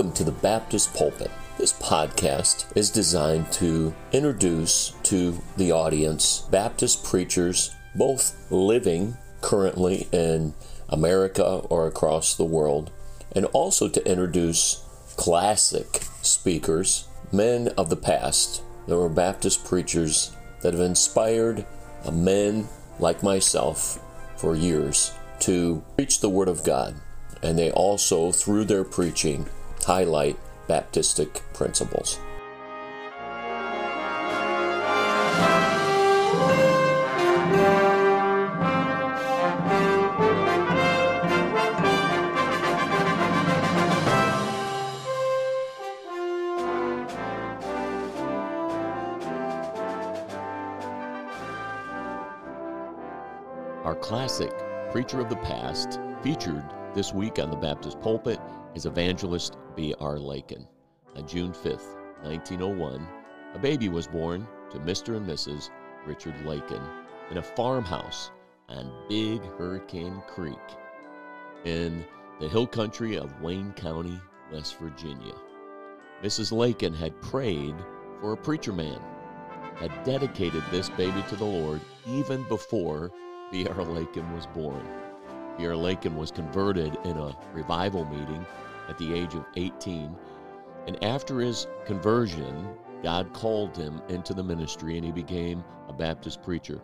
Welcome to the Baptist Pulpit. This podcast is designed to introduce to the audience Baptist preachers, both living currently in America or across the world, and also to introduce classic speakers, men of the past that were Baptist preachers that have inspired men like myself for years to preach the Word of God. And they also, through their preaching, highlight Baptistic principles. Our classic Preacher of the Past featured this week on the Baptist pulpit is evangelist B.R. Lakin. On June 5, 1901, a baby was born to Mr. and Mrs. Richard Lakin in a farmhouse on Big Hurricane Creek in the hill country of Wayne County, West Virginia. Mrs. Lakin had prayed for a preacher man, had dedicated this baby to the Lord even before B.R. Lakin was born. B.R. Lakin was converted in a revival meeting at the age of 18. And after his conversion, God called him into the ministry and he became a Baptist preacher.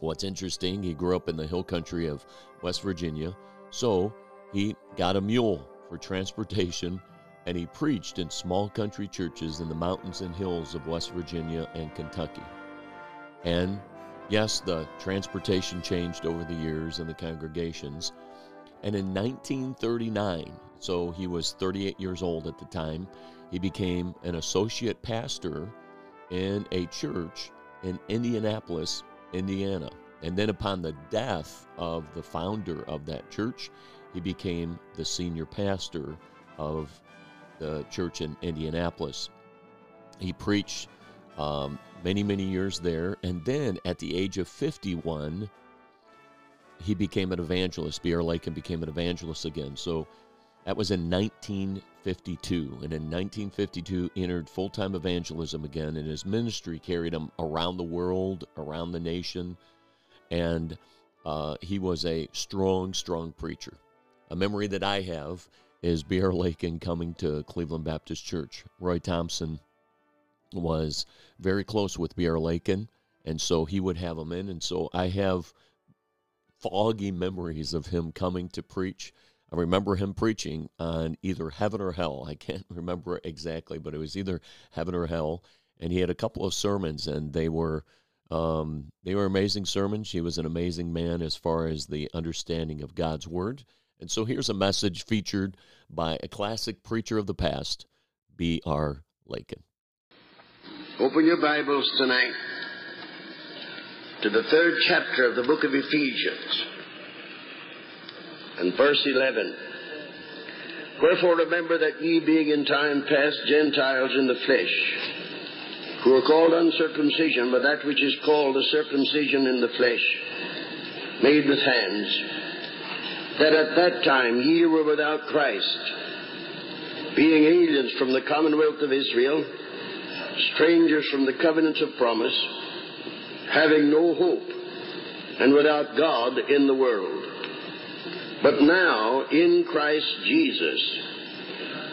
What's interesting, he grew up in the hill country of West Virginia, so he got a mule for transportation and he preached in small country churches in the mountains and hills of West Virginia and Kentucky. And Yes, the transportation changed over the years and the congregations. And in 1939, so he was 38 years old at the time, he became an associate pastor in a church in Indianapolis, Indiana. And then, upon the death of the founder of that church, he became the senior pastor of the church in Indianapolis. He preached um, many, many years there. And then at the age of 51, he became an evangelist. B.R. Lakin became an evangelist again. So that was in 1952. And in 1952, entered full time evangelism again. And his ministry carried him around the world, around the nation. And uh, he was a strong, strong preacher. A memory that I have is B.R. Lakin coming to Cleveland Baptist Church. Roy Thompson was very close with B.R. Lakin, and so he would have him in. And so I have foggy memories of him coming to preach. I remember him preaching on either heaven or hell. I can't remember exactly, but it was either heaven or hell. And he had a couple of sermons, and they were um, they were amazing sermons. He was an amazing man as far as the understanding of God's word. And so here's a message featured by a classic preacher of the past, B.R. Lakin. Open your Bibles tonight to the third chapter of the book of Ephesians and verse 11. Wherefore remember that ye being in time past Gentiles in the flesh, who are called uncircumcision by that which is called a circumcision in the flesh, made with hands, that at that time ye were without Christ, being aliens from the commonwealth of Israel, strangers from the covenants of promise, having no hope, and without God in the world. But now, in Christ Jesus,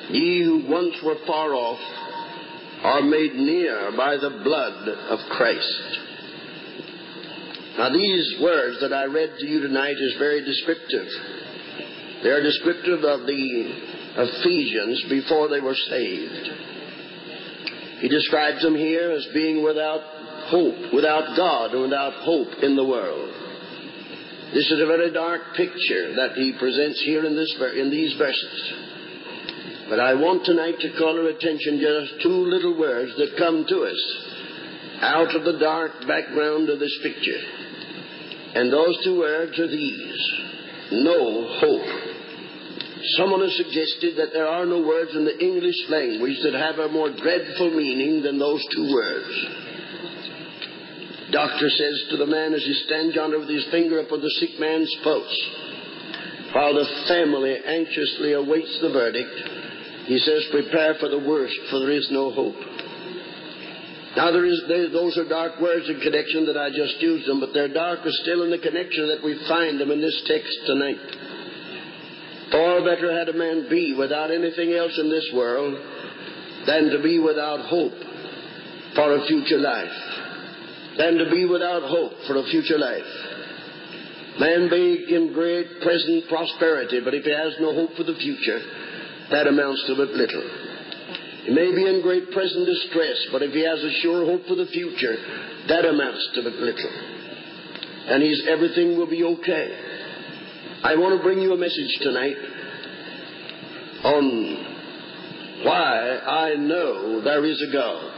ye who once were far off are made near by the blood of Christ. Now, these words that I read to you tonight is very descriptive. They are descriptive of the Ephesians before they were saved. He describes them here as being without hope, without God, and without hope in the world. This is a very dark picture that he presents here in, this, in these verses. But I want tonight to call our attention to just two little words that come to us out of the dark background of this picture. And those two words are these no hope. Someone has suggested that there are no words in the English language that have a more dreadful meaning than those two words. Doctor says to the man as he stands yonder with his finger upon the sick man's pulse, while the family anxiously awaits the verdict, He says, prepare for the worst, for there is no hope. Now, there is, there, those are dark words in connection that I just used them, but they're darker still in the connection that we find them in this text tonight. Far better had a man be without anything else in this world than to be without hope for a future life. Than to be without hope for a future life. Man may be in great present prosperity, but if he has no hope for the future, that amounts to but little. He may be in great present distress, but if he has a sure hope for the future, that amounts to but little. And he's, everything will be okay. I want to bring you a message tonight on why I know there is a God.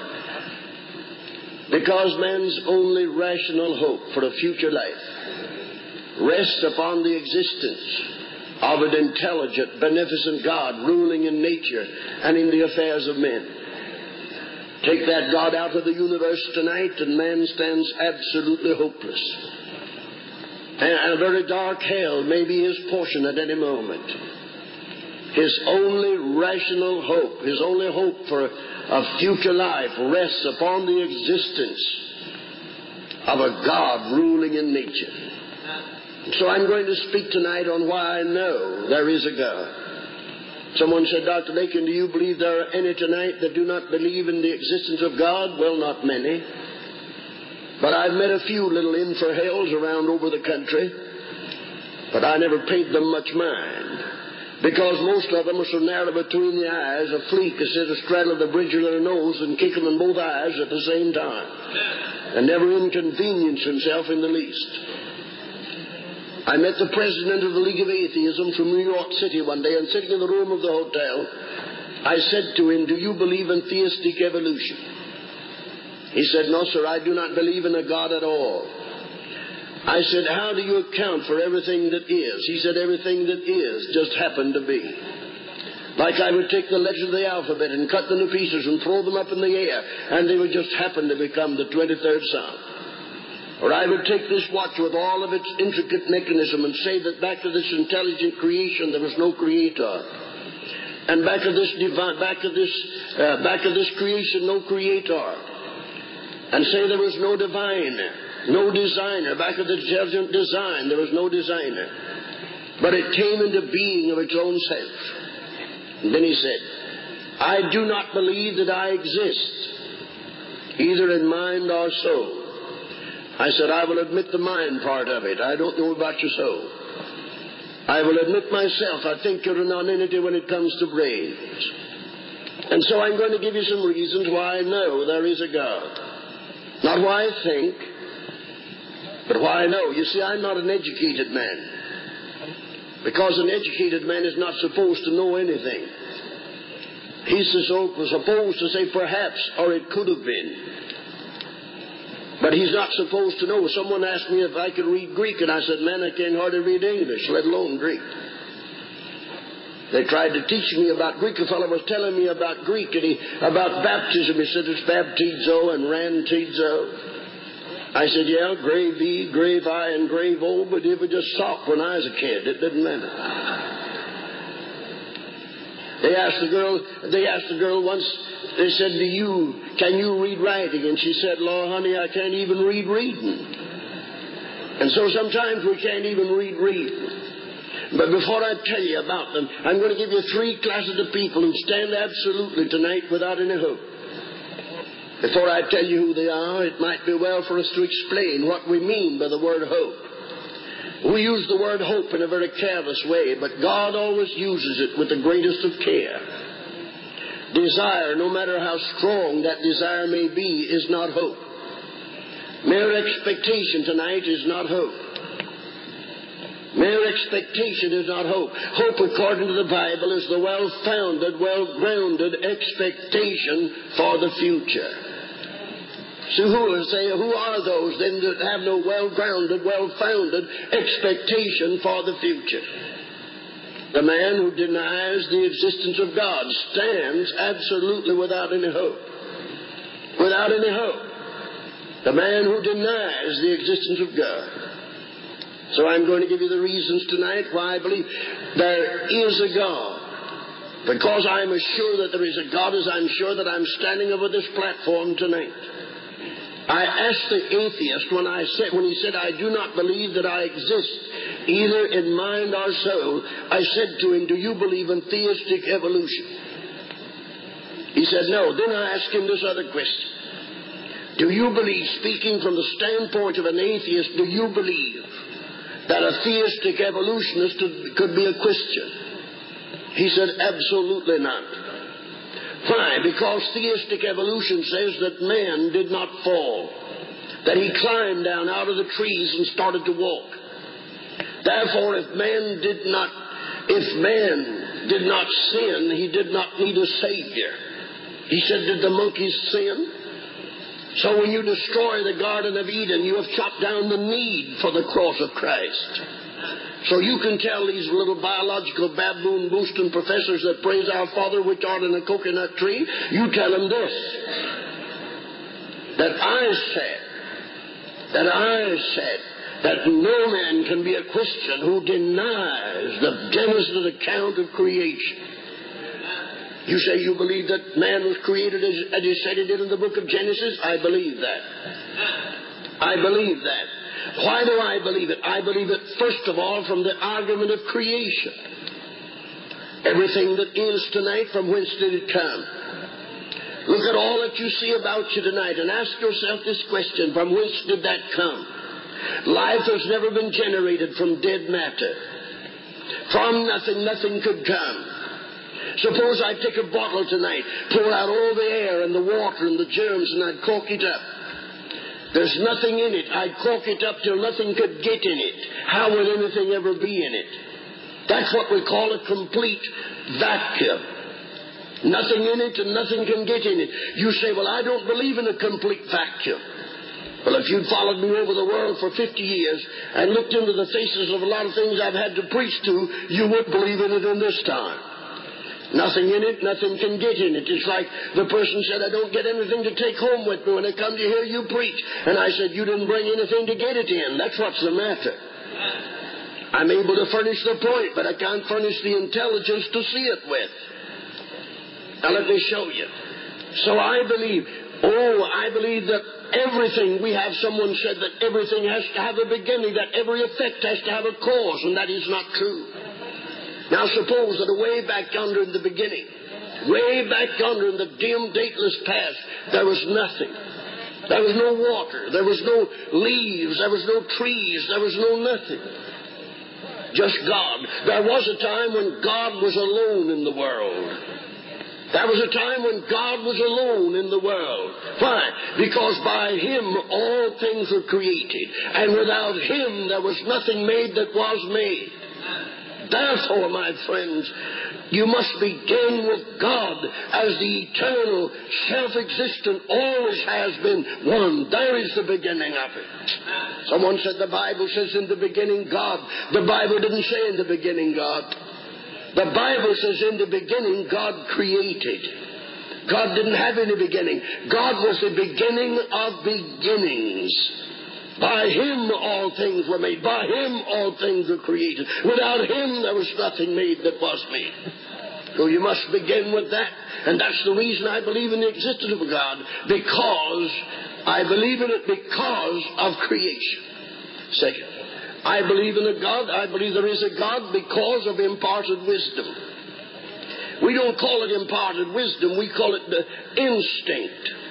Because man's only rational hope for a future life rests upon the existence of an intelligent, beneficent God ruling in nature and in the affairs of men. Take that God out of the universe tonight, and man stands absolutely hopeless. And a very dark hell may be his portion at any moment. His only rational hope, his only hope for a future life rests upon the existence of a God ruling in nature. So I'm going to speak tonight on why I know there is a God. Someone said, Dr. Lakin, do you believe there are any tonight that do not believe in the existence of God? Well, not many. But I've met a few little infrahells around over the country, but I never paid them much mind. Because most of them are so narrow between the eyes, a fleek is sit astraddle straddle the bridge of their nose and kick them in both eyes at the same time, and never inconvenience himself in the least. I met the president of the League of Atheism from New York City one day, and sitting in the room of the hotel, I said to him, Do you believe in theistic evolution? He said, No, sir, I do not believe in a God at all. I said, How do you account for everything that is? He said, Everything that is just happened to be. Like I would take the letters of the alphabet and cut them to pieces and throw them up in the air, and they would just happen to become the 23rd Psalm. Or I would take this watch with all of its intricate mechanism and say that back of this intelligent creation there was no creator. And back of this divine, back of this, uh, back of this creation, no creator. And say there was no divine, no designer. Back of the intelligent design, there was no designer. But it came into being of its own self. And then he said, I do not believe that I exist, either in mind or soul. I said, I will admit the mind part of it. I don't know about your soul. I will admit myself, I think you're a nonentity when it comes to brains. And so I'm going to give you some reasons why I know there is a God. Not why I think, but why know. You see, I'm not an educated man. Because an educated man is not supposed to know anything. He's supposed to say perhaps, or it could have been. But he's not supposed to know. Someone asked me if I could read Greek, and I said, Man, I can't hardly read English, let alone Greek. They tried to teach me about Greek. A fellow was telling me about Greek and he, about baptism. He said it's baptizo and rantizo. I said, yeah, grave E, grave I, and grave O, but it was just soft when I was a kid. It didn't matter. They asked the girl, they asked the girl once, they said, Do you, can you read writing? And she said, Lord, honey, I can't even read reading. And so sometimes we can't even read reading. But before I tell you about them, I'm going to give you three classes of people who stand absolutely tonight without any hope. Before I tell you who they are, it might be well for us to explain what we mean by the word hope. We use the word hope in a very careless way, but God always uses it with the greatest of care. Desire, no matter how strong that desire may be, is not hope. Mere expectation tonight is not hope. Mere expectation is not hope. Hope, according to the Bible, is the well founded, well grounded expectation for the future. So who say who are those then that have no well grounded, well founded expectation for the future? The man who denies the existence of God stands absolutely without any hope. Without any hope. The man who denies the existence of God. So I'm going to give you the reasons tonight why I believe there is a God. Because I'm as sure that there is a God as I'm sure that I'm standing over this platform tonight. I asked the atheist when I said when he said I do not believe that I exist either in mind or soul, I said to him, Do you believe in theistic evolution? He said, No. Then I asked him this other question. Do you believe, speaking from the standpoint of an atheist, do you believe that a theistic evolutionist could be a Christian? He said, Absolutely not. Why? Because theistic evolution says that man did not fall, that he climbed down out of the trees and started to walk. Therefore, if man did not, if man did not sin, he did not need a savior. He said, Did the monkeys sin? So when you destroy the Garden of Eden, you have chopped down the need for the cross of Christ. So you can tell these little biological baboon boosting professors that praise our Father which art in a coconut tree, you tell them this. That I said, that I said, that no man can be a Christian who denies the Genesis account of creation. You say you believe that man was created as, as he said it did in the book of Genesis? I believe that. I believe that. Why do I believe it? I believe it, first of all, from the argument of creation. Everything that is tonight, from whence did it come? Look at all that you see about you tonight and ask yourself this question from whence did that come? Life has never been generated from dead matter. From nothing, nothing could come. Suppose I take a bottle tonight, pour out all the air and the water and the germs, and I'd cork it up. There's nothing in it. I'd cork it up till nothing could get in it. How would anything ever be in it? That's what we call a complete vacuum. Nothing in it and nothing can get in it. You say, well, I don't believe in a complete vacuum. Well, if you'd followed me over the world for 50 years and looked into the faces of a lot of things I've had to preach to, you would believe in it in this time. Nothing in it, nothing can get in it. It's like the person said, I don't get anything to take home with me when I come to hear you preach. And I said, You didn't bring anything to get it in. That's what's the matter. I'm able to furnish the point, but I can't furnish the intelligence to see it with. Now let me show you. So I believe, oh, I believe that everything, we have someone said that everything has to have a beginning, that every effect has to have a cause, and that is not true. Now suppose that way back yonder in the beginning, way back yonder in the dim, dateless past, there was nothing. There was no water. There was no leaves. There was no trees. There was no nothing. Just God. There was a time when God was alone in the world. There was a time when God was alone in the world. Why? Because by Him all things were created. And without Him there was nothing made that was made. Therefore, my friends, you must begin with God as the eternal, self-existent, always has been one. There is the beginning of it. Someone said the Bible says in the beginning God. The Bible didn't say in the beginning God. The Bible says in the beginning God created. God didn't have any beginning. God was the beginning of beginnings. By him all things were made. By him all things were created. Without him there was nothing made that was made. So you must begin with that. And that's the reason I believe in the existence of a God. Because I believe in it because of creation. Second, I believe in a God. I believe there is a God because of imparted wisdom. We don't call it imparted wisdom. We call it the instinct.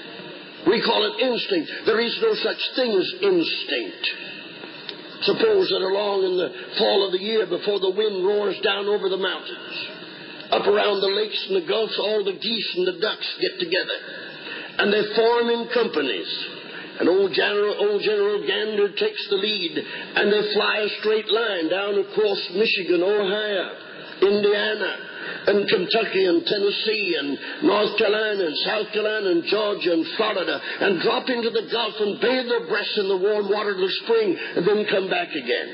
We call it instinct. There is no such thing as instinct. Suppose that along in the fall of the year, before the wind roars down over the mountains, up around the lakes and the gulfs, all the geese and the ducks get together. And they form in companies. And old General, old General Gander takes the lead, and they fly a straight line down across Michigan, Ohio, Indiana, and Kentucky and Tennessee and North Carolina and South Carolina and Georgia and Florida and drop into the Gulf and bathe their breasts in the warm water of the spring and then come back again.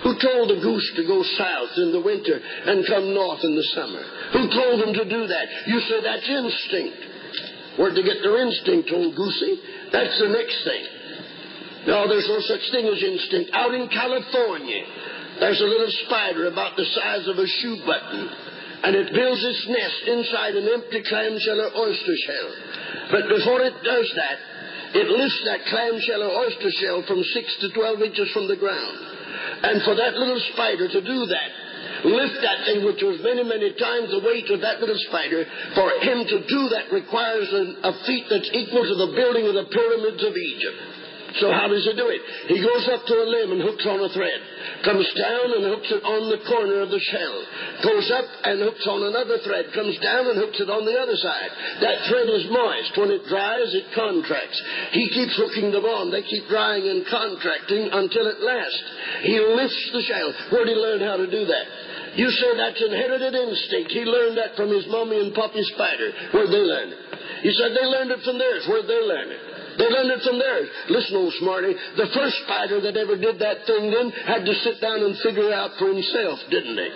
Who told the goose to go south in the winter and come north in the summer? Who told them to do that? You say that's instinct. Where'd they get their instinct, old goosey? That's the next thing. No, there's no such thing as instinct. Out in California, there's a little spider about the size of a shoe button and it builds its nest inside an empty clamshell or oyster shell. But before it does that, it lifts that clamshell or oyster shell from 6 to 12 inches from the ground. And for that little spider to do that, lift that thing, which was many, many times the weight of that little spider, for him to do that requires a, a feat that's equal to the building of the pyramids of Egypt. So how does he do it? He goes up to a limb and hooks on a thread. Comes down and hooks it on the corner of the shell. Goes up and hooks on another thread. Comes down and hooks it on the other side. That thread is moist. When it dries, it contracts. He keeps hooking them on. They keep drying and contracting until at last he lifts the shell. Where did he learn how to do that? You say that's inherited instinct. He learned that from his mommy and poppy spider. Where'd they learn it? He said they learned it from theirs. Where'd they learn it? They learned it from theirs. Listen, old smarty, the first spider that ever did that thing then had to sit down and figure out for himself, didn't he?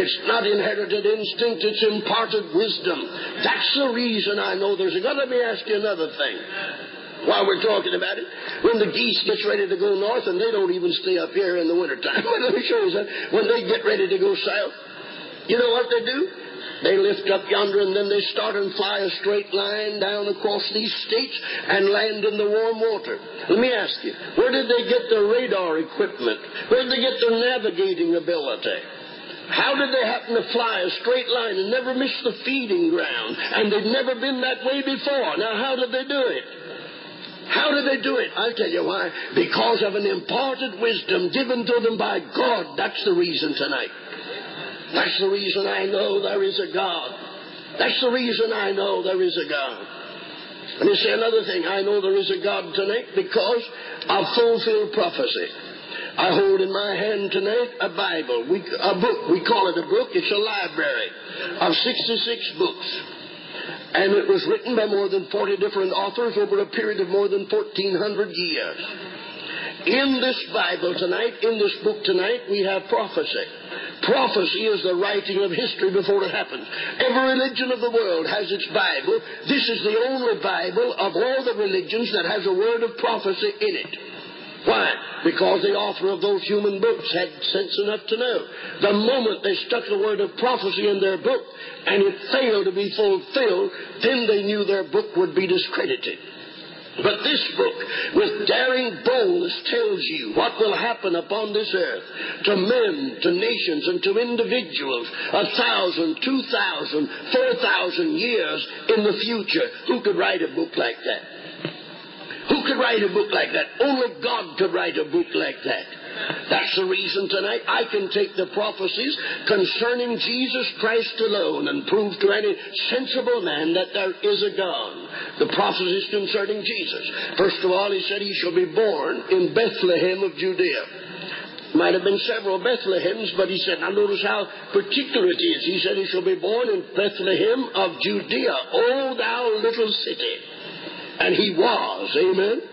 It's not inherited instinct, it's imparted wisdom. That's the reason I know there's a God. Let me ask you another thing while we're talking about it. When the geese gets ready to go north, and they don't even stay up here in the wintertime. Let me show you something. When they get ready to go south, you know what they do? They lift up yonder and then they start and fly a straight line down across these states and land in the warm water. Let me ask you, where did they get their radar equipment? Where did they get their navigating ability? How did they happen to fly a straight line and never miss the feeding ground? And they'd never been that way before. Now, how did they do it? How did they do it? I'll tell you why. Because of an imparted wisdom given to them by God. That's the reason tonight. That's the reason I know there is a God. That's the reason I know there is a God. And you say another thing, I know there is a God tonight because of fulfilled prophecy. I hold in my hand tonight a Bible, we, a book. We call it a book. It's a library of 66 books. And it was written by more than 40 different authors over a period of more than 1,400 years. In this Bible tonight, in this book tonight, we have prophecy. Prophecy is the writing of history before it happens. Every religion of the world has its Bible. This is the only Bible of all the religions that has a word of prophecy in it. Why? Because the author of those human books had sense enough to know. The moment they stuck the word of prophecy in their book and it failed to be fulfilled, then they knew their book would be discredited. But this book, with daring boldness, tells you what will happen upon this earth to men, to nations, and to individuals a thousand, two thousand, four thousand years in the future. Who could write a book like that? Who could write a book like that? Only God could write a book like that. That's the reason tonight I can take the prophecies concerning Jesus Christ alone and prove to any sensible man that there is a God. The prophecies concerning Jesus. First of all, he said he shall be born in Bethlehem of Judea. Might have been several Bethlehems, but he said, now notice how particular it is. He said he shall be born in Bethlehem of Judea, O thou little city. And he was, amen.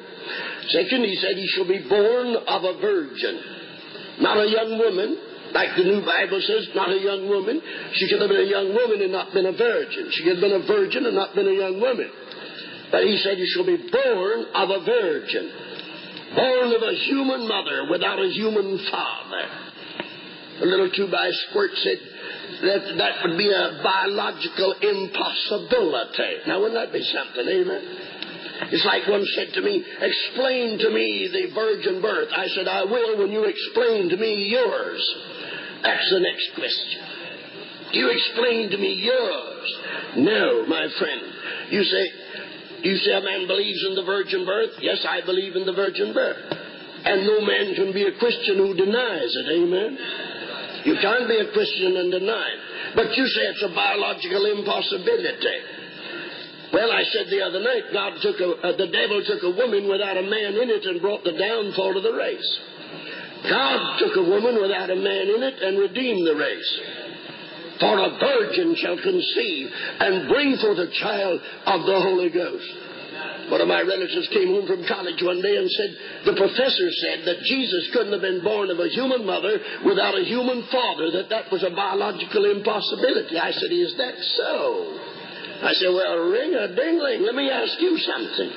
Second, he said he shall be born of a virgin, not a young woman, like the New Bible says, not a young woman. She could have been a young woman and not been a virgin. She could have been a virgin and not been a young woman. But he said, You shall be born of a virgin, born of a human mother without a human father. A little two by squirt said that that would be a biological impossibility. Now, wouldn't that be something, amen? It's like one said to me, Explain to me the virgin birth. I said, I will when you explain to me yours. That's the next question. You explain to me yours? No, my friend. You say, you say a man believes in the virgin birth? Yes, I believe in the virgin birth. And no man can be a Christian who denies it. Amen? You can't be a Christian and deny it. But you say it's a biological impossibility. Well, I said the other night, God took a, uh, the devil took a woman without a man in it and brought the downfall of the race. God took a woman without a man in it and redeemed the race. For a virgin shall conceive and bring forth a child of the Holy Ghost. One of my relatives came home from college one day and said, the professor said that Jesus couldn't have been born of a human mother without a human father, that that was a biological impossibility. I said, is that so? I said, well, ring a dingling. Let me ask you something.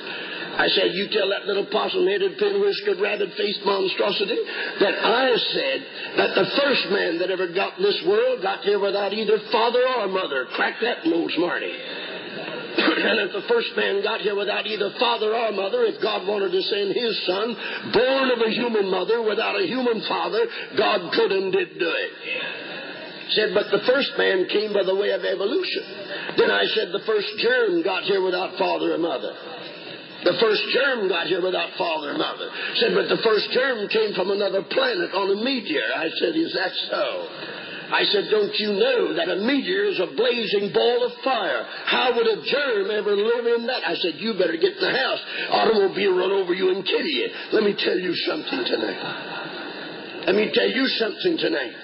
I said, you tell that little possum-headed, pin-whiskered, rabbit-faced monstrosity that I said that the first man that ever got in this world got here without either father or mother. Crack that, old smarty. and if the first man got here without either father or mother, if God wanted to send his son, born of a human mother without a human father, God could and did do it. Said, but the first man came by the way of evolution. Then I said the first germ got here without father or mother. The first germ got here without father and mother. Said, but the first germ came from another planet on a meteor. I said, is that so? I said, don't you know that a meteor is a blazing ball of fire? How would a germ ever live in that? I said, you better get in the house. Automobile run over you and kill you. Let me tell you something tonight. Let me tell you something tonight.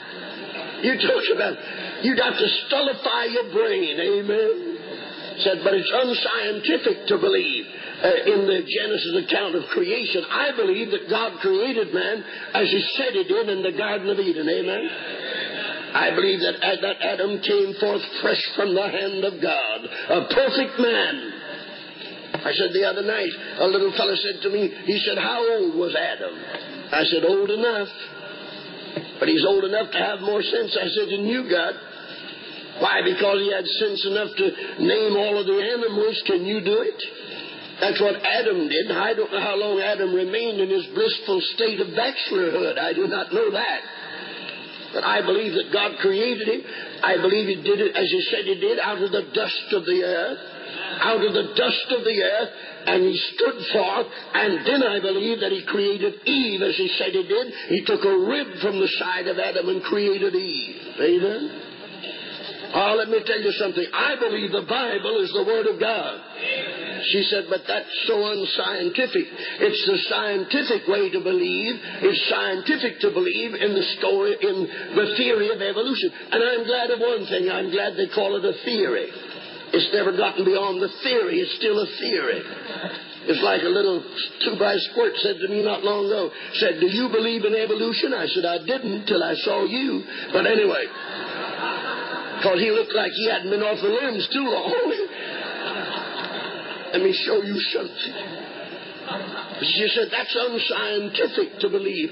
You talk about, you got to stultify your brain, amen? Said, but it's unscientific to believe uh, in the Genesis account of creation, I believe that God created man as He said He did in the Garden of Eden. Amen. I believe that, that Adam came forth fresh from the hand of God, a perfect man. I said the other night, a little fellow said to me, he said, How old was Adam? I said, Old enough. But he's old enough to have more sense, I said, than you got. Why? Because he had sense enough to name all of the animals. Can you do it? That's what Adam did. I don't know how long Adam remained in his blissful state of bachelorhood. I do not know that. But I believe that God created him. I believe he did it as he said he did, out of the dust of the earth. Out of the dust of the earth. And he stood forth. And then I believe that he created Eve as he said he did. He took a rib from the side of Adam and created Eve. Amen? Oh, let me tell you something. I believe the Bible is the Word of God. She said, but that's so unscientific. It's the scientific way to believe. It's scientific to believe in the story, in the theory of evolution. And I'm glad of one thing. I'm glad they call it a theory. It's never gotten beyond the theory. It's still a theory. It's like a little two by squirt said to me not long ago, said, Do you believe in evolution? I said, I didn't till I saw you. But anyway, because he looked like he hadn't been off the limbs too long. Let me show you something. She said, that's unscientific to believe.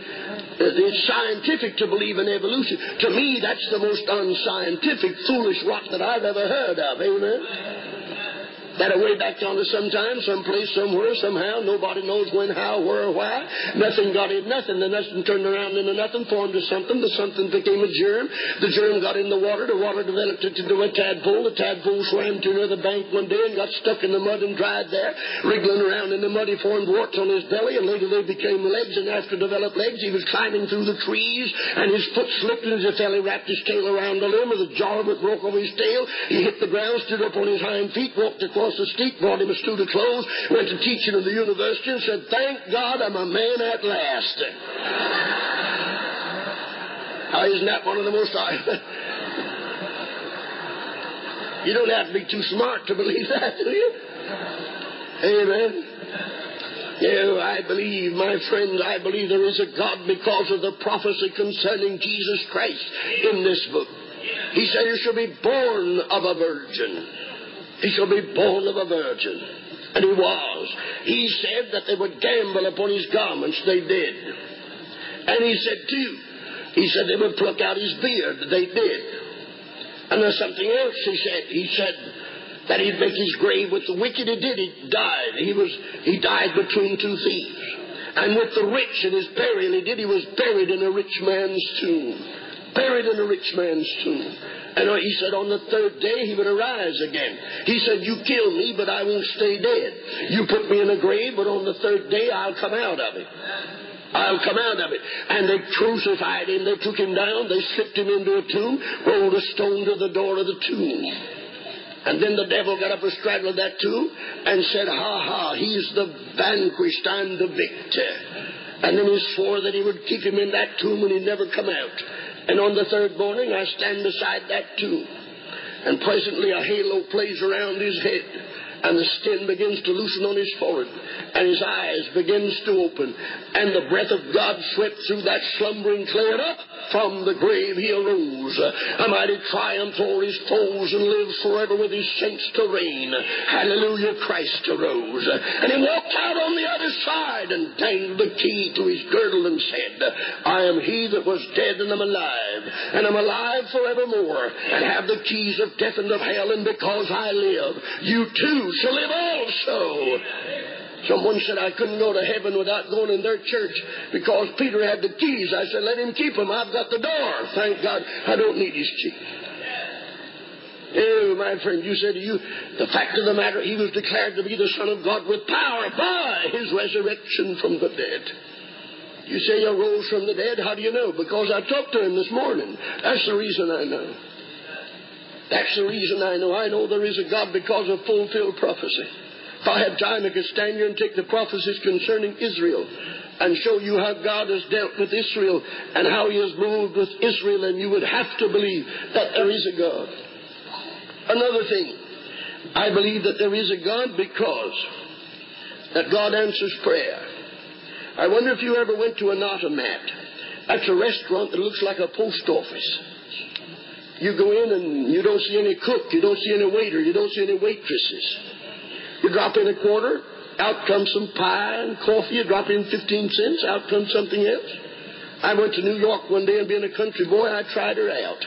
It's scientific to believe in evolution. To me, that's the most unscientific, foolish rot that I've ever heard of. Amen? That away back yonder sometime, someplace, somewhere, somehow, nobody knows when, how, where, or why. Nothing got in nothing. The nothing turned around into nothing, formed to something. The something became a germ. The germ got in the water. The water developed into a tadpole. The tadpole swam to another bank one day and got stuck in the mud and dried there. Wriggling around in the mud, he formed warts on his belly, and later they became legs. And after developed legs, he was climbing through the trees, and his foot slipped, and as if he wrapped his tail around a limb, and the jaw of it broke off his tail. He hit the ground, stood up on his hind feet, walked across the street, brought him a suit of clothes, went to teaching in the university, and said, Thank God I'm a man at last. now, isn't that one of the most. you don't have to be too smart to believe that, do you? Amen. Yeah, I believe, my friend, I believe there is a God because of the prophecy concerning Jesus Christ in this book. He said he shall be born of a virgin. He shall be born of a virgin. And he was. He said that they would gamble upon his garments. They did. And he said, too, he said they would pluck out his beard. They did. And there's something else he said. He said that he'd make his grave with the wicked. He did. He died. He was he died between two thieves. And with the rich in his burial he did. He was buried in a rich man's tomb. Buried in a rich man's tomb. And uh, he said on the third day he would arise again. He said, You kill me, but I won't stay dead. You put me in a grave, but on the third day I'll come out of it. I'll come out of it. And they crucified him. They took him down. They slipped him into a tomb, rolled a stone to the door of the tomb. And then the devil got up a straddle of that tomb and said, Ha ha, he's the vanquished, I'm the victor. And then he swore that he would keep him in that tomb and he'd never come out. And on the third morning, I stand beside that tomb. And presently a halo plays around his head. And the skin begins to loosen on his forehead. And his eyes begins to open. And the breath of God swept through that slumbering clay. Up from the grave he arose, a mighty triumph o'er his foes, and lives forever with his saints to reign. Hallelujah, Christ arose. And he walked out on the other side and dangled the key to his girdle and said, I am he that was dead and am alive, and am alive forevermore, and have the keys of death and of hell, and because I live, you too live also. Someone said I couldn't go to heaven without going in their church because Peter had the keys. I said, let him keep them. I've got the door. Thank God I don't need his key. Oh, my friend, you said to you, the fact of the matter, he was declared to be the Son of God with power by his resurrection from the dead. You say he rose from the dead. How do you know? Because I talked to him this morning. That's the reason I know. That's the reason I know. I know there is a God because of fulfilled prophecy. If I had time, I could stand here and take the prophecies concerning Israel and show you how God has dealt with Israel and how He has moved with Israel, and you would have to believe that there is a God. Another thing, I believe that there is a God because that God answers prayer. I wonder if you ever went to an automat. That's a restaurant that looks like a post office. You go in and you don't see any cook, you don't see any waiter, you don't see any waitresses. You drop in a quarter, out comes some pie and coffee. You drop in 15 cents, out comes something else. I went to New York one day and being a country boy, I tried her out.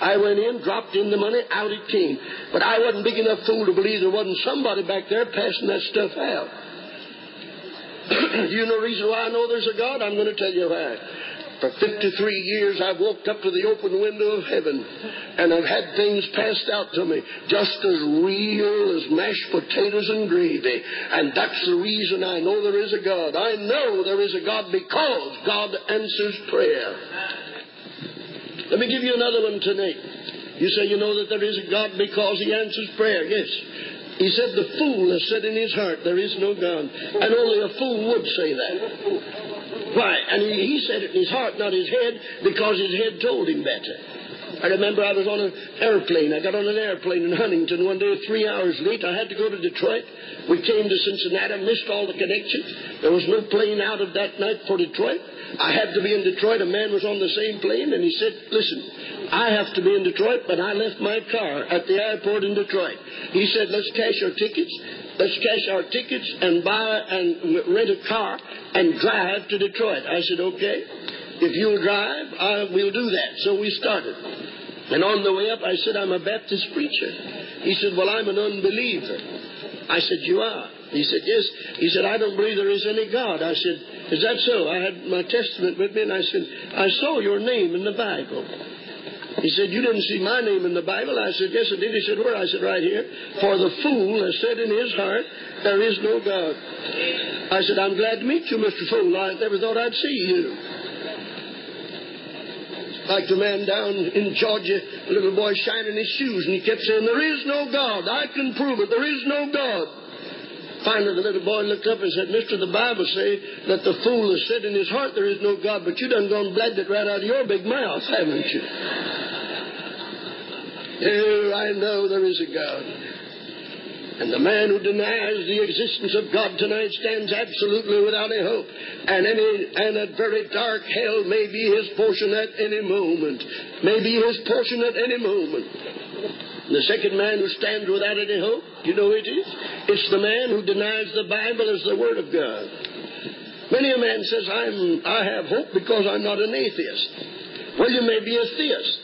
I went in, dropped in the money, out it came. But I wasn't big enough fool to believe there wasn't somebody back there passing that stuff out. You know the reason why I know there's a God? I'm going to tell you why. For 53 years, I've walked up to the open window of heaven and I've had things passed out to me just as real as mashed potatoes and gravy. And that's the reason I know there is a God. I know there is a God because God answers prayer. Let me give you another one tonight. You say you know that there is a God because He answers prayer. Yes. He said, The fool has said in his heart, There is no God. And only a fool would say that. Why? And he, he said it in his heart, not his head, because his head told him better. I remember I was on an airplane. I got on an airplane in Huntington one day, three hours late. I had to go to Detroit. We came to Cincinnati, missed all the connections. There was no plane out of that night for Detroit. I had to be in Detroit. A man was on the same plane, and he said, Listen, I have to be in Detroit, but I left my car at the airport in Detroit. He said, Let's cash our tickets. Let's cash our tickets and buy and rent a car and drive to Detroit. I said, Okay. If you'll drive, I, we'll do that. So we started. And on the way up, I said, I'm a Baptist preacher. He said, Well, I'm an unbeliever. I said, You are? He said, Yes. He said, I don't believe there is any God. I said, Is that so? I had my testament with me, and I said, I saw your name in the Bible. He said, You didn't see my name in the Bible? I said, Yes, I did. He said, Where? I said, Right here. For the fool has said in his heart, There is no God. I said, I'm glad to meet you, Mr. Fool. I never thought I'd see you. Like the man down in Georgia, a little boy shining his shoes, and he kept saying, There is no God. I can prove it. There is no God. Finally, the little boy looked up and said, Mister, the Bible say that the fool has said in his heart there is no God, but you done gone bled it right out of your big mouth, haven't you? oh, I know there is a God. And the man who denies the existence of God tonight stands absolutely without a hope. And, any, and a very dark hell may be his portion at any moment. May be his portion at any moment. The second man who stands without any hope, you know who it is? It's the man who denies the Bible as the Word of God. Many a man says, I'm, I have hope because I'm not an atheist. Well, you may be a theist.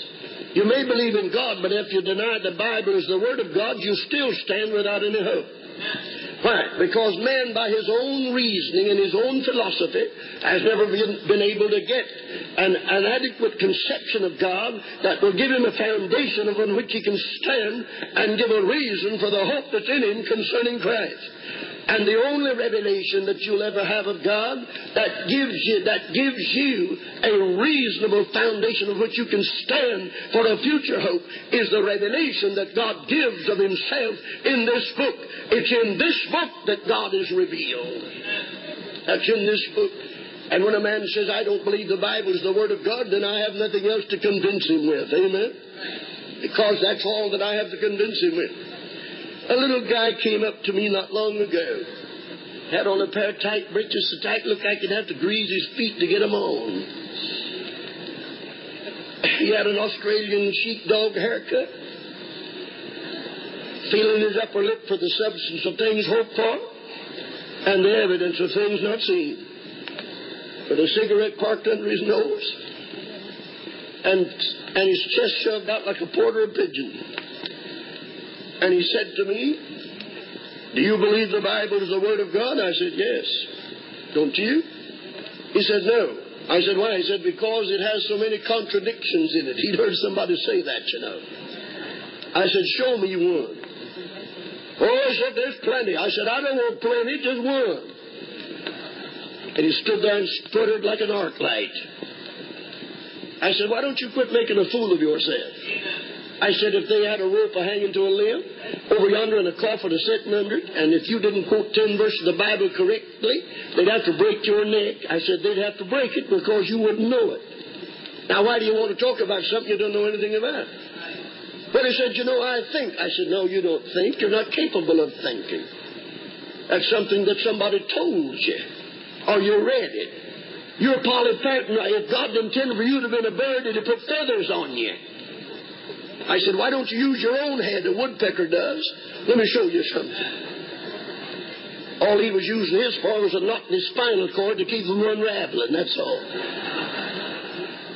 You may believe in God, but if you deny the Bible as the Word of God, you still stand without any hope. Why? Because man, by his own reasoning and his own philosophy, has never been, been able to get an, an adequate conception of God that will give him a foundation upon which he can stand and give a reason for the hope that's in him concerning Christ. And the only revelation that you'll ever have of God that gives you that gives you a reasonable foundation of which you can stand for a future hope is the revelation that God gives of Himself in this book. It's in this book that God is revealed. That's in this book. And when a man says, I don't believe the Bible is the Word of God, then I have nothing else to convince him with. Amen? Because that's all that I have to convince him with. A little guy came up to me not long ago. Had on a pair of tight breeches so tight looked like he'd have to grease his feet to get 'em on. He had an Australian sheepdog haircut, feeling his upper lip for the substance of things hoped for and the evidence of things not seen. With a cigarette parked under his nose and, and his chest shoved out like a pouter pigeon. And he said to me, Do you believe the Bible is the Word of God? I said, Yes. Don't you? He said, No. I said, Why? He said, Because it has so many contradictions in it. He'd heard somebody say that, you know. I said, Show me one. Oh, he said, There's plenty. I said, I don't want plenty, just one. And he stood there and sputtered like an arc light. I said, Why don't you quit making a fool of yourself? I said, if they had a rope hanging to a limb over yonder and a coffin sitting under it, and if you didn't quote ten verses of the Bible correctly, they'd have to break your neck. I said, they'd have to break it because you wouldn't know it. Now, why do you want to talk about something you don't know anything about? But he said, you know, I think. I said, no, you don't think. You're not capable of thinking. That's something that somebody told you, or you read it. You're Polly Patton. If God intended for you to have been a bird, he'd put feathers on you. I said, why don't you use your own head? A woodpecker does. Let me show you something. All he was using his for was a knot in his spinal cord to keep him unraveling, that's all.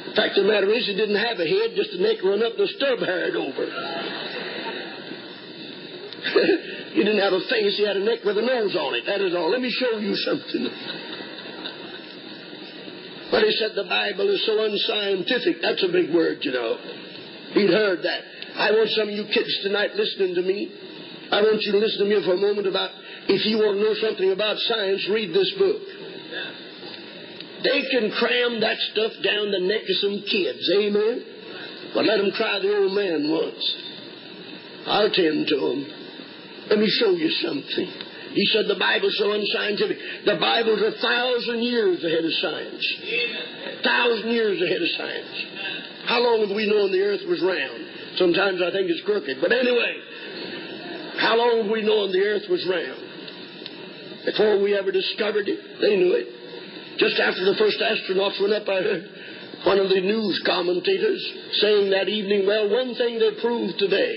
The fact of the matter is, he didn't have a head, just a neck run up and a stub haired over. he didn't have a face, he had a neck with a nose on it, that is all. Let me show you something. But he said the Bible is so unscientific. That's a big word, you know. He'd heard that. I want some of you kids tonight listening to me. I want you to listen to me for a moment about if you want to know something about science, read this book. They can cram that stuff down the neck of some kids, amen? But let them try the old man once. I'll tend to them. Let me show you something. He said the Bible's so unscientific. The Bible's a thousand years ahead of science. A thousand years ahead of science. How long have we known the earth was round? Sometimes I think it's crooked. But anyway, how long have we known the earth was round? Before we ever discovered it, they knew it. Just after the first astronauts went up, I heard one of the news commentators saying that evening, well, one thing they proved today.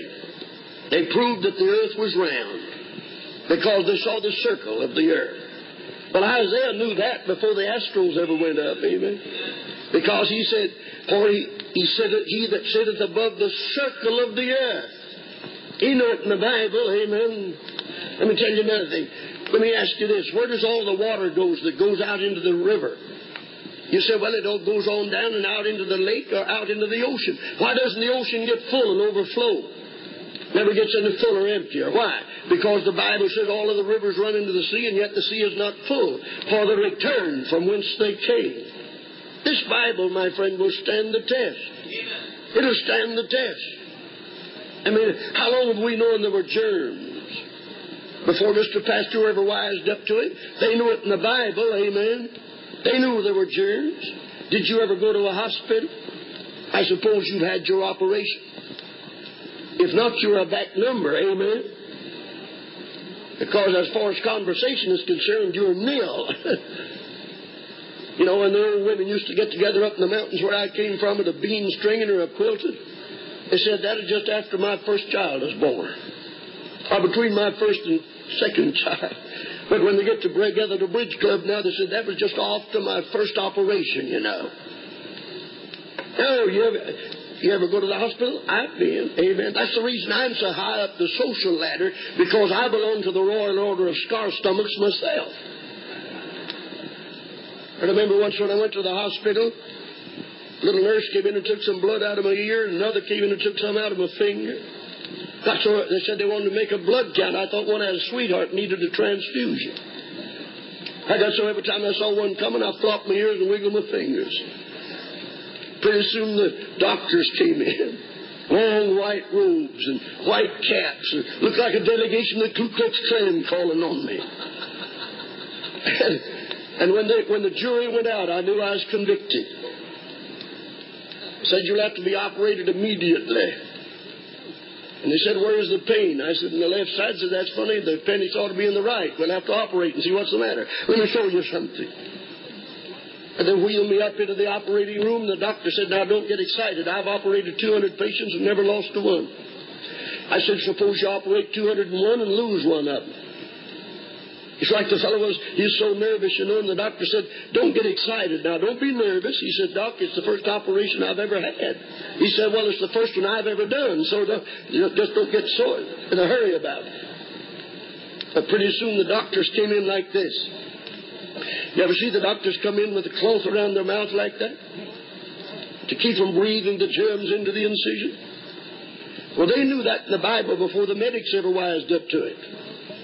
They proved that the earth was round because they saw the circle of the earth. Well, Isaiah knew that before the Astros ever went up, amen? Because he said, For he, he said, He that sitteth above the circle of the earth. He knew it in the Bible, amen? Let me tell you another thing. Let me ask you this. Where does all the water goes that goes out into the river? You say, well, it all goes on down and out into the lake or out into the ocean. Why doesn't the ocean get full and overflow? Never gets any full or emptier. Why? Because the Bible says all of the rivers run into the sea, and yet the sea is not full, for the return from whence they came. This Bible, my friend, will stand the test. It'll stand the test. I mean, how long have we known there were germs? Before Mr. Pasteur ever wised up to it, they knew it in the Bible, amen. They knew there were germs. Did you ever go to a hospital? I suppose you've had your operation. If not, you're a back number, amen. Because as far as conversation is concerned, you're nil. you know, when the old women used to get together up in the mountains where I came from with a bean stringing or a quilted, they said that is just after my first child was born. Or between my first and second child. But when they get together at the bridge club now, they said that was just after my first operation, you know. Oh, you ever, you ever go to the hospital? I've been. Amen. That's the reason I'm so high up the social ladder, because I belong to the Royal Order of Scar Stomachs myself. I remember once when I went to the hospital, a little nurse came in and took some blood out of my ear, and another came in and took some out of my finger. Got so they said they wanted to make a blood count. I thought one had a sweetheart needed a transfusion. I got so every time I saw one coming, I flopped my ears and wiggled my fingers. Pretty soon the doctors came in. Long white robes and white caps. And looked like a delegation of the Ku Klux Klan calling on me. And, and when, they, when the jury went out, I knew I was convicted. Said you'll have to be operated immediately. And they said, Where's the pain? I said, In the left side. I said, That's funny. The appendix ought to be in the right. We'll have to operate and see what's the matter. Let me show you something. And they wheeled me up into the operating room. The doctor said, Now don't get excited. I've operated 200 patients and never lost a one. I said, Suppose you operate 201 and lose one of them. It's like the fellow was, he's so nervous, you know, and the doctor said, Don't get excited now. Don't be nervous. He said, Doc, it's the first operation I've ever had. He said, Well, it's the first one I've ever done, so just don't get so in a hurry about it. But pretty soon the doctors came in like this. You ever see the doctors come in with a cloth around their mouth like that? To keep from breathing the germs into the incision? Well, they knew that in the Bible before the medics ever wised up to it.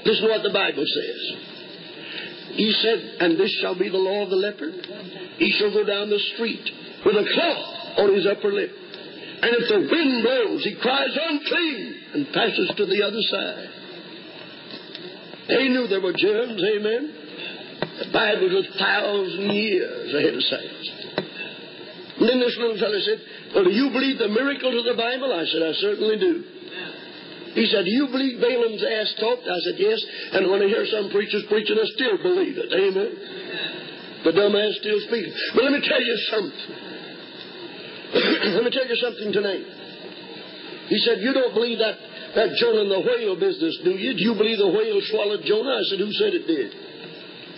This is what the Bible says. He said, And this shall be the law of the leper. He shall go down the street with a cloth on his upper lip. And if the wind blows, he cries, Unclean, and passes to the other side. They knew there were germs, amen. The Bible was a thousand years ahead of science. And then this little fellow said, Well, do you believe the miracles of the Bible? I said, I certainly do. He said, Do you believe Balaam's ass talked? I said, Yes. And when I hear some preachers preaching, I still believe it. Amen. The dumb ass still speaks. But let me tell you something. let me tell you something tonight. He said, You don't believe that, that Jonah and the whale business, do you? Do you believe the whale swallowed Jonah? I said, Who said it did?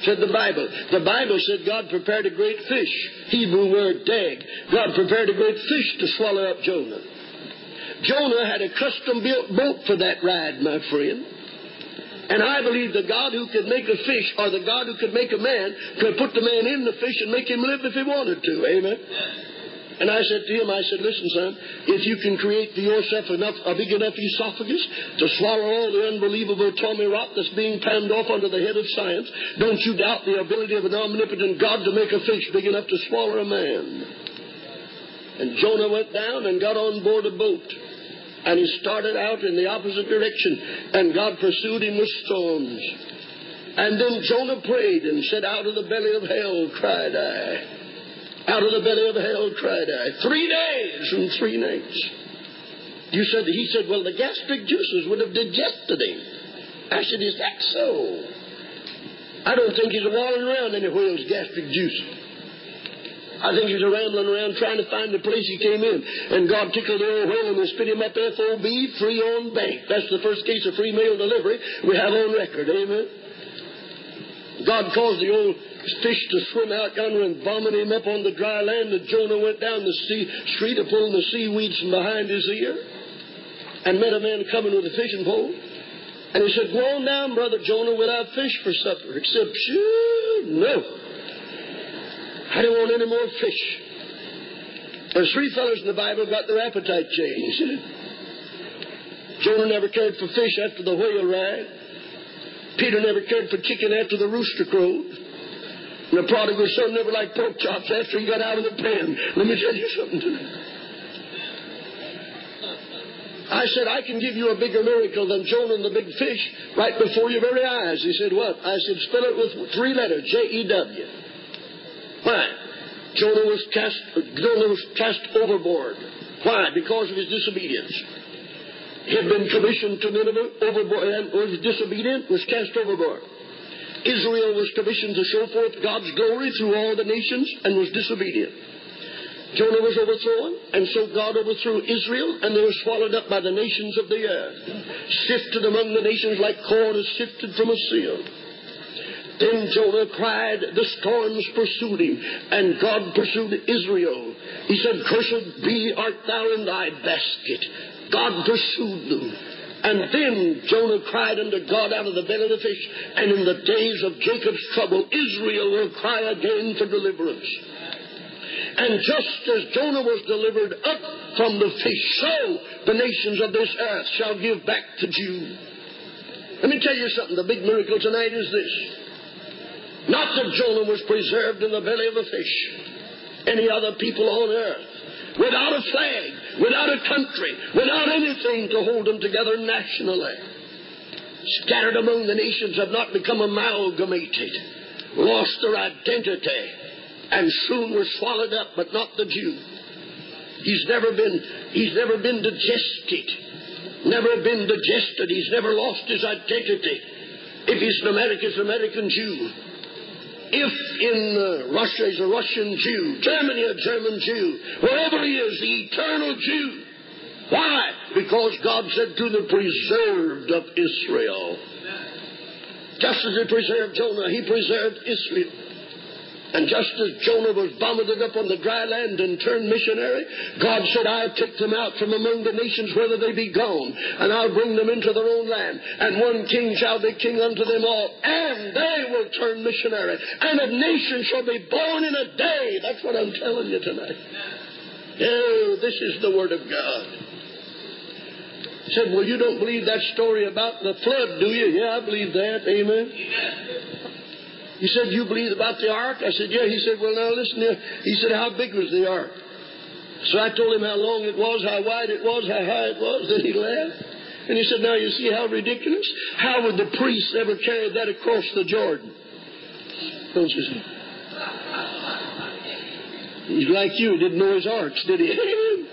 Said the Bible. The Bible said God prepared a great fish. Hebrew word dag. God prepared a great fish to swallow up Jonah. Jonah had a custom built boat for that ride, my friend. And I believe the God who could make a fish or the God who could make a man could put the man in the fish and make him live if he wanted to. Amen. And I said to him, I said, listen, son, if you can create for yourself enough, a big enough esophagus to swallow all the unbelievable Tommy rot that's being panned off under the head of science, don't you doubt the ability of an omnipotent God to make a fish big enough to swallow a man. And Jonah went down and got on board a boat. And he started out in the opposite direction. And God pursued him with storms. And then Jonah prayed and said, Out of the belly of hell cried I. Out of the belly of hell cried I. Three days and three nights. You said, he said, well, the gastric juices would have digested him. I said, is that so? I don't think he's walling around any whale's gastric juice. I think he's rambling around trying to find the place he came in. And God tickled the old whale and spit him up FOB, free on bank. That's the first case of free mail delivery we have on record. Amen. God caused the old fish to swim out yonder and vomit him up on the dry land. And Jonah went down the sea, street of pulling the seaweeds from behind his ear and met a man coming with a fishing pole. And he said, Go on down, brother Jonah, we'll have fish for supper. Except, shoo, no. I don't want any more fish. There's three fellows in the Bible got their appetite changed. Jonah never cared for fish after the whale ride. Peter never cared for chicken after the rooster crowed. And the prodigal son never liked pork chops after he got out of the pen. Let me tell you something tonight. I said, I can give you a bigger miracle than Jonah and the big fish right before your very eyes. He said, What? I said, Spell it with three letters J E W. Why? Jonah was cast, Jonah was cast overboard. Why? Because of his disobedience. He had been commissioned to Nineveh overboard and was disobedient, was cast overboard. Israel was commissioned to show forth God's glory through all the nations and was disobedient. Jonah was overthrown, and so God overthrew Israel, and they were swallowed up by the nations of the earth, sifted among the nations like corn is sifted from a sieve. Then Jonah cried, the storms pursued him, and God pursued Israel. He said, Cursed be art thou in thy basket. God pursued them. And then Jonah cried unto God out of the belly of the fish, and in the days of Jacob's trouble, Israel will cry again for deliverance. And just as Jonah was delivered up from the fish, so the nations of this earth shall give back to Jude. Let me tell you something. The big miracle tonight is this. Not that Jonah was preserved in the belly of a fish. Any other people on earth without a flag, without a country, without anything to hold them together nationally. Scattered among the nations have not become amalgamated, lost their identity, and soon were swallowed up, but not the Jew. He's never been, he's never been digested. Never been digested. He's never lost his identity. If he's an American, he's an American Jew. If in uh, Russia is a Russian Jew, Germany a German Jew, wherever he is, the eternal Jew. Why? Because God said to the preserved of Israel. Just as he preserved Jonah, he preserved Israel. And just as Jonah was vomited up on the dry land and turned missionary, God said, I'll take them out from among the nations whither they be gone, and I'll bring them into their own land. And one king shall be king unto them all, and they will turn missionary. And a nation shall be born in a day. That's what I'm telling you tonight. Oh, this is the Word of God. Said, well, you don't believe that story about the flood, do you? Yeah, I believe that. Amen. He said, You believe about the ark? I said, Yeah. He said, Well, now listen here. He said, How big was the ark? So I told him how long it was, how wide it was, how high it was. Then he laughed. And he said, Now you see how ridiculous? How would the priests ever carry that across the Jordan? Don't you see? He's like you. Didn't know his arks, did he?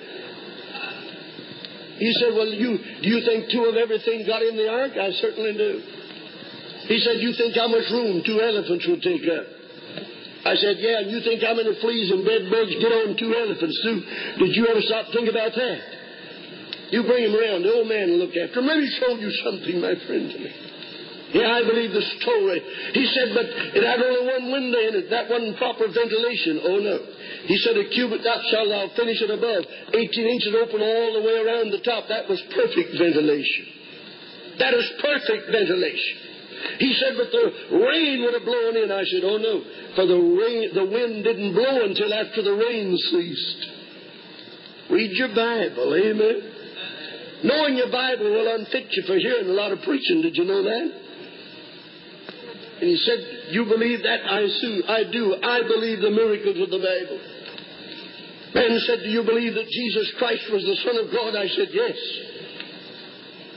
he said, Well, you, do you think two of everything got in the ark? I certainly do. He said, You think how much room two elephants would take up? I said, Yeah, and you think how many fleas and bed bugs get on two elephants, too? Did you ever stop to think about that? You bring him around, the old man will look after him. Let me show you something, my friend, to me. Yeah, I believe the story. He said, but it had only one window in it. That wasn't proper ventilation. Oh, no. He said, a cubit that shall thou finish it above. 18 inches open all the way around the top. That was perfect ventilation. That is perfect ventilation. He said, but the rain would have blown in. I said, oh no, for the rain, the wind didn't blow until after the rain ceased. Read your Bible, amen. Knowing your Bible will unfit you for hearing a lot of preaching. Did you know that? And he said, You believe that? I, I do. I believe the miracles of the Bible. Man said, Do you believe that Jesus Christ was the Son of God? I said, Yes.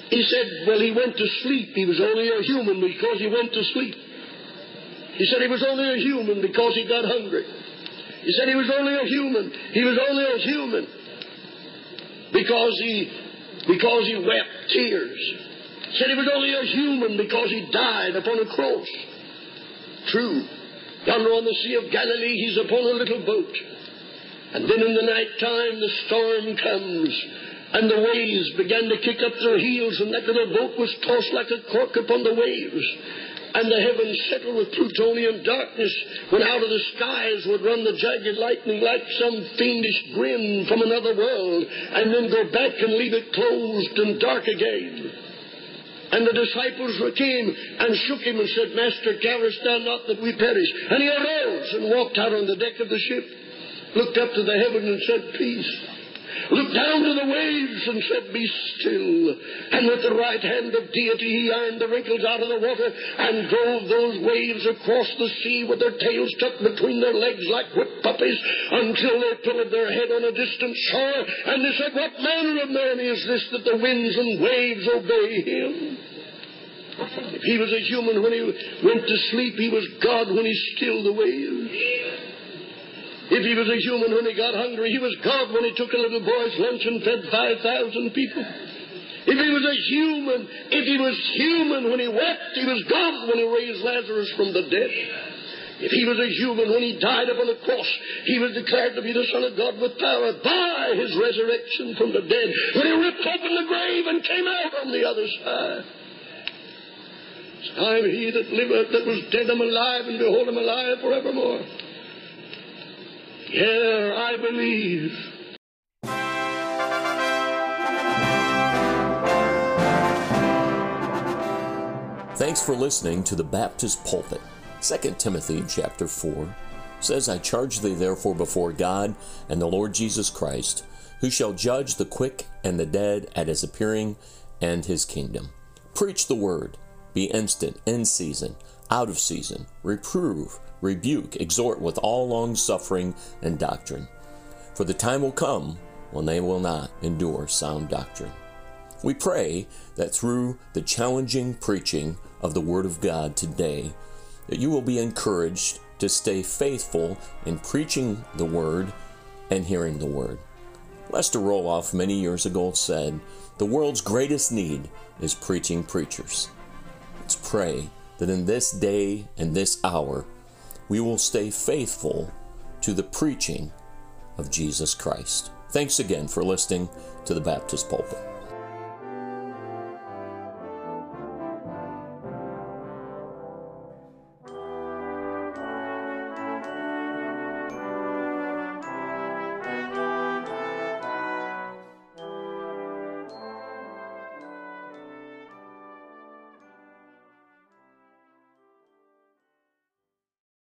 He said, well, he went to sleep. He was only a human because he went to sleep. He said he was only a human because he got hungry. He said he was only a human. He was only a human because he because he wept tears. He said he was only a human because he died upon a cross. True. Yonder on the Sea of Galilee, he's upon a little boat. And then in the night time, the storm comes and the waves began to kick up their heels, and that little boat was tossed like a cork upon the waves. And the heavens settled with Plutonian darkness, when out of the skies would run the jagged lightning like some fiendish grin from another world, and then go back and leave it closed and dark again. And the disciples came and shook him and said, Master, carest thou not that we perish? And he arose and walked out on the deck of the ship, looked up to the heaven and said, Peace looked down to the waves and said, Be still. And with the right hand of deity, he ironed the wrinkles out of the water and drove those waves across the sea with their tails tucked between their legs like whipped puppies until they pillowed their head on a distant shore. And they said, What manner of man is this that the winds and waves obey him? If he was a human when he went to sleep, he was God when he stilled the waves. If he was a human when he got hungry, he was God when he took a little boy's lunch and fed 5,000 people. If he was a human, if he was human when he wept, he was God when he raised Lazarus from the dead. If he was a human when he died upon the cross, he was declared to be the Son of God with power by his resurrection from the dead. When he ripped open the grave and came out on the other side. I am he that liveth, that was dead, am alive, and behold, I'm alive forevermore. Yeah, I believe. Thanks for listening to the Baptist Pulpit. 2 Timothy chapter 4 says, I charge thee therefore before God and the Lord Jesus Christ, who shall judge the quick and the dead at his appearing and his kingdom. Preach the word, be instant, in season, out of season, reprove, rebuke, exhort with all long suffering and doctrine. For the time will come when they will not endure sound doctrine. We pray that through the challenging preaching of the Word of God today, that you will be encouraged to stay faithful in preaching the Word and hearing the Word. Lester Roloff many years ago said, The world's greatest need is preaching preachers. Let's pray that in this day and this hour, we will stay faithful to the preaching of Jesus Christ. Thanks again for listening to the Baptist Pulpit.